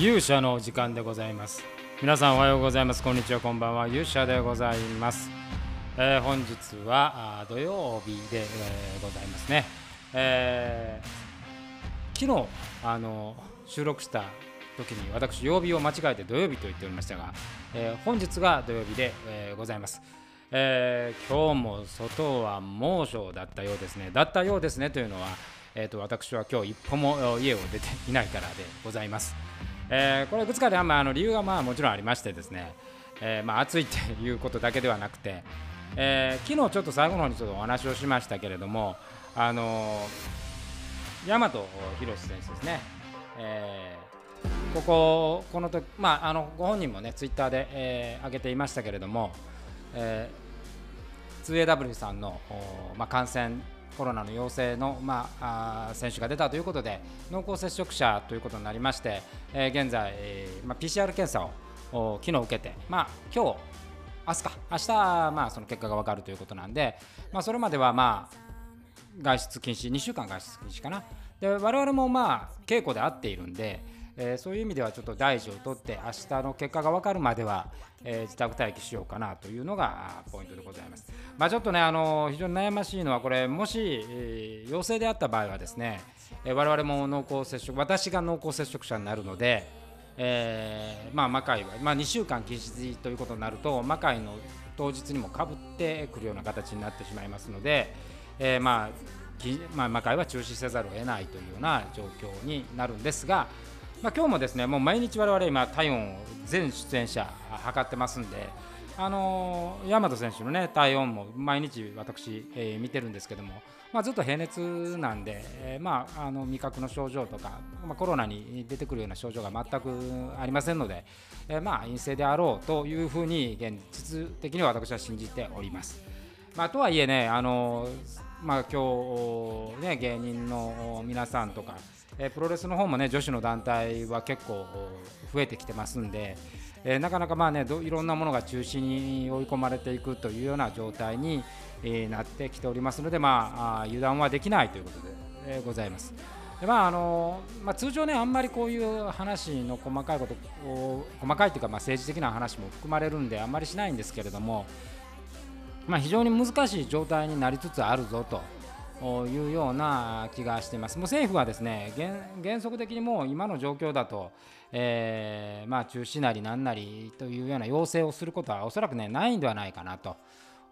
勇者の時間でございます。皆さんおはようございます。こんにちはこんばんは。勇者でございます、えー、本日は土曜日で、えー、ございますね、えー、昨日あの収録した時に私曜日を間違えて土曜日と言っておりましたが、えー、本日が土曜日で、えー、ございます、えー、今日も外は猛暑だったようですね。だったようですねというのはえーと、私は今日一歩も家を出ていないからでございます。えー、これいくつかであんまあの理由がまあもちろんありましてですね、えー、まあ暑いっていうことだけではなくて、えー、昨日ちょっと最後の方にちょっとお話をしましたけれども、あのー、大和宏選手ですね、えー、ここ、この時まあ、あのご本人もね、ツイッターで、えー、上げていましたけれども、えー、2AW さんの、まあ、感染コロナの陽性の、まあ、あ選手が出たということで濃厚接触者ということになりまして、えー、現在、えーまあ、PCR 検査を昨日受けて、まあ、今日明日か明日、まあ、その結果が分かるということなんで、まあ、それまでは、まあ、外出禁止2週間外出禁止かな。で我々もまあ稽古で合っているんでえー、そういう意味ではちょっと大事を取って明日の結果が分かるまでは、えー、自宅待機しようかなというのがポイントでございます。まあ、ちょっとねあの非常に悩ましいのはこれもし、えー、陽性であった場合はですね、えー、我々も濃厚接触私が濃厚接触者になるので、えー、まあ魔界は、まあ、2週間禁止ということになると魔界の当日にもかぶってくるような形になってしまいますので、えー、まあまあ、魔界は中止せざるを得ないというような状況になるんですが、まあ、今日もですねもう毎日我々今体温を全出演者測ってますんであのー、大和選手のね体温も毎日私、えー、見てるんですけども、まあ、ずっと平熱なんで、えー、まあ、あの味覚の症状とか、まあ、コロナに出てくるような症状が全くありませんので、えまあ、陰性であろうというふうに現実的には私は信じております。まあ、とはいえね、あのまあ、今日ね芸人の皆さんとかえプロレスの方もね女子の団体は結構増えてきてますんで、えなかなかまあねいろんなものが中止に追い込まれていくというような状態に、えなってきておりますので、まあ、油断はできないということで、えございます。でまああのまあ、通常ね、あんまりこういう話の細かいこと、細かいというか、まあ、政治的な話も含まれるんで、あんまりしないんですけれども、まあ、非常に難しい状態になりつつあるぞと。いうような気がしています。もう政府はですね原則的にもう今の状況だと、えー、まあ、中止なりなんなりというような要請をすることはおそらくねないんではないかなと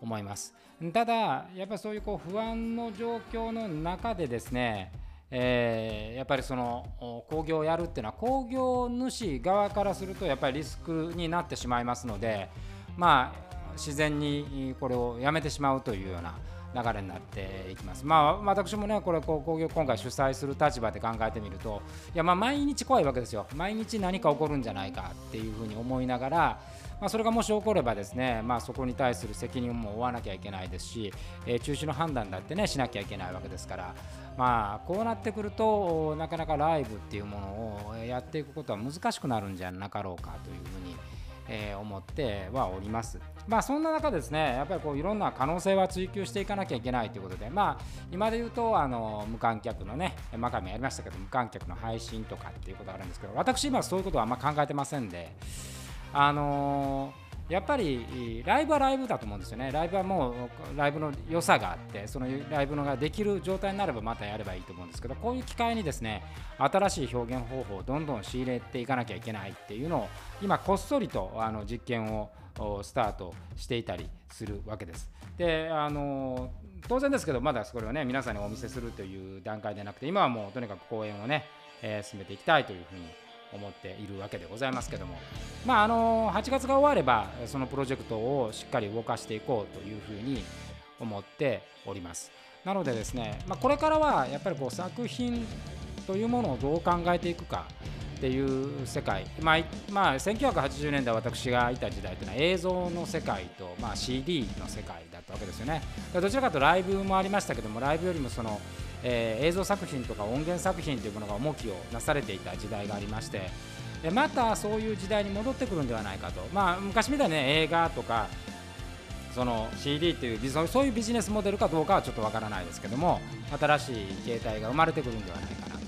思います。ただやっぱりそういうこう不安の状況の中でですねえー、やっぱりその工業をやるっていうのは工業主側からするとやっぱりリスクになってしまいますのでまあ自然にこれをやめてしまうというような流れになっていきます。まあ、私もね、これ、こう工業今回主催する立場で考えてみると、いや、まあ、毎日怖いわけですよ。毎日何か起こるんじゃないかっていうふうに思いながら、まあ、それがもし起こればですね、まあ、そこに対する責任も負わなきゃいけないですし、えー、中止の判断だってね、しなきゃいけないわけですから、まあ、こうなってくると、なかなかライブっていうものをやっていくことは難しくなるんじゃなかろうかというふうにえー、思ってはおります。まあそんな中ですね、やっぱりこういろんな可能性は追求していかなきゃいけないということで、まあ今で言うとあの無観客のね、真壁もやりましたけど無観客の配信とかっていうことがあるんですけど、私今そういうことはあんま考えてませんで、あのーやっぱりライブはライブだと思うんですよね。ライブはもうライブの良さがあって、そのライブのができる状態になればまたやればいいと思うんですけど、こういう機会にですね、新しい表現方法をどんどん仕入れていかなきゃいけないっていうのを、今こっそりとあの実験をスタートしていたりするわけです。で、あの当然ですけど、まだこれをね、皆さんにお見せするという段階でなくて、今はもうとにかく講演をね、えー、進めていきたいというふうに思っているわけでございますけども、まあ、あの8月が終わればそのプロジェクトをしっかり動かしていこうというふうに思っております。なのでですね、まあ、これからはやっぱりこう作品というものをどう考えていくかっていう世界、まあまあ、1980年代私がいた時代というのは映像の世界と、まあ、CD の世界だったわけですよね。どちらかというとライブもありましたけどもライブよりもそのえー、映像作品とか音源作品というものが重きをなされていた時代がありましてでまたそういう時代に戻ってくるんではないかと、まあ、昔みたいに、ね、映画とかその CD というそういうビジネスモデルかどうかはちょっとわからないですけども新しい形態が生まれてくるんではないかなと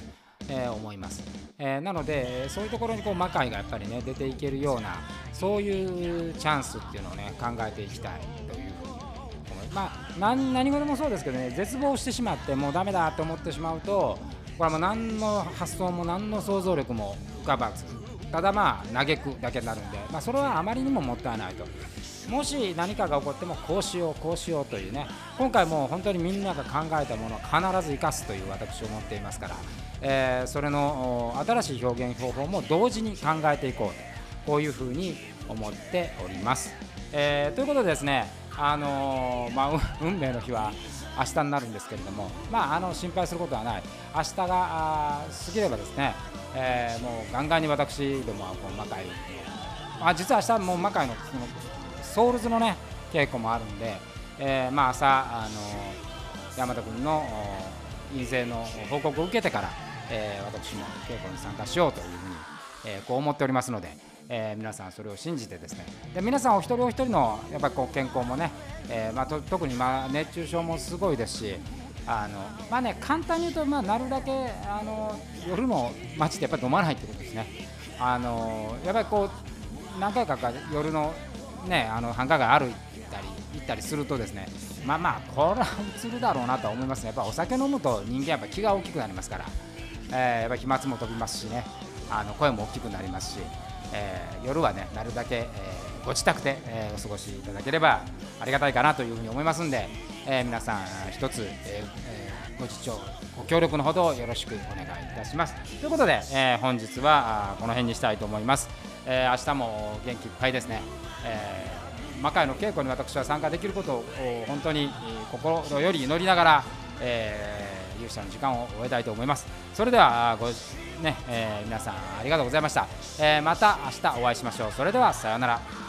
えー、思います。えー、なのでそういうところにこう魔界がやっぱりね出ていけるようなそういうチャンスっていうのをね考えていきたい何何事もそうですけどね絶望してしまってもうダメだと思ってしまうとこれはもう何の発想も何の想像力も浮かばずただまあ嘆くだけになるんで、まあ、それはあまりにももったいないともし何かが起こってもこうしようこうしようというね今回もう本当にみんなが考えたものを必ず生かすという私思っていますから、えー、それの新しい表現方法も同時に考えていこうとこういうふうに思っております。えー、ということでですね、あのー、まあ、運命の日は明日になるんですけれども、まあ、あの心配することはない、明日が過ぎればですね、えー、もうガンガンに私どもはこう魔界の、あ実は明日もう魔界のそのソウルズのね稽古もあるんで、えー、まあ朝あの山田君の陰性の報告を受けてから、えー、私も稽古に参加しようというふうに、えー、こう思っておりますので、えー、皆さんそれを信じてですね。で皆さんお一人お一人のやっぱりこう健康もね、えーまあ、と特にまあ熱中症もすごいですしあのまあね簡単に言うとまあなるだけあの夜の街でやっぱり飲まないってことですね。あのやっぱりこう何回かか夜のねあの繁華街歩いたり行ったりするとですねまあまあこれは映るだろうなとは思いますね。やっぱお酒飲むと人間やっぱ気が大きくなりますから、えー、やっぱ飛沫も飛びますしね。あの声も大きくなりますし、えー、夜はねなるだけ、えー、ご自宅で、えー、お過ごしいただければありがたいかなというふうに思いますんで、えー、皆さん一つ、えー、ご視聴ご協力のほどよろしくお願いいたします。ということで、えー、本日はこの辺にしたいと思います、えー、明日も元気いっぱいですね、えー、魔界の稽古に私は参加できることを本当に心より祈りながら、えー、勇者の時間を終えたいと思います。それではごね、えー、皆さんありがとうございました、えー、また明日お会いしましょう。それではさようなら。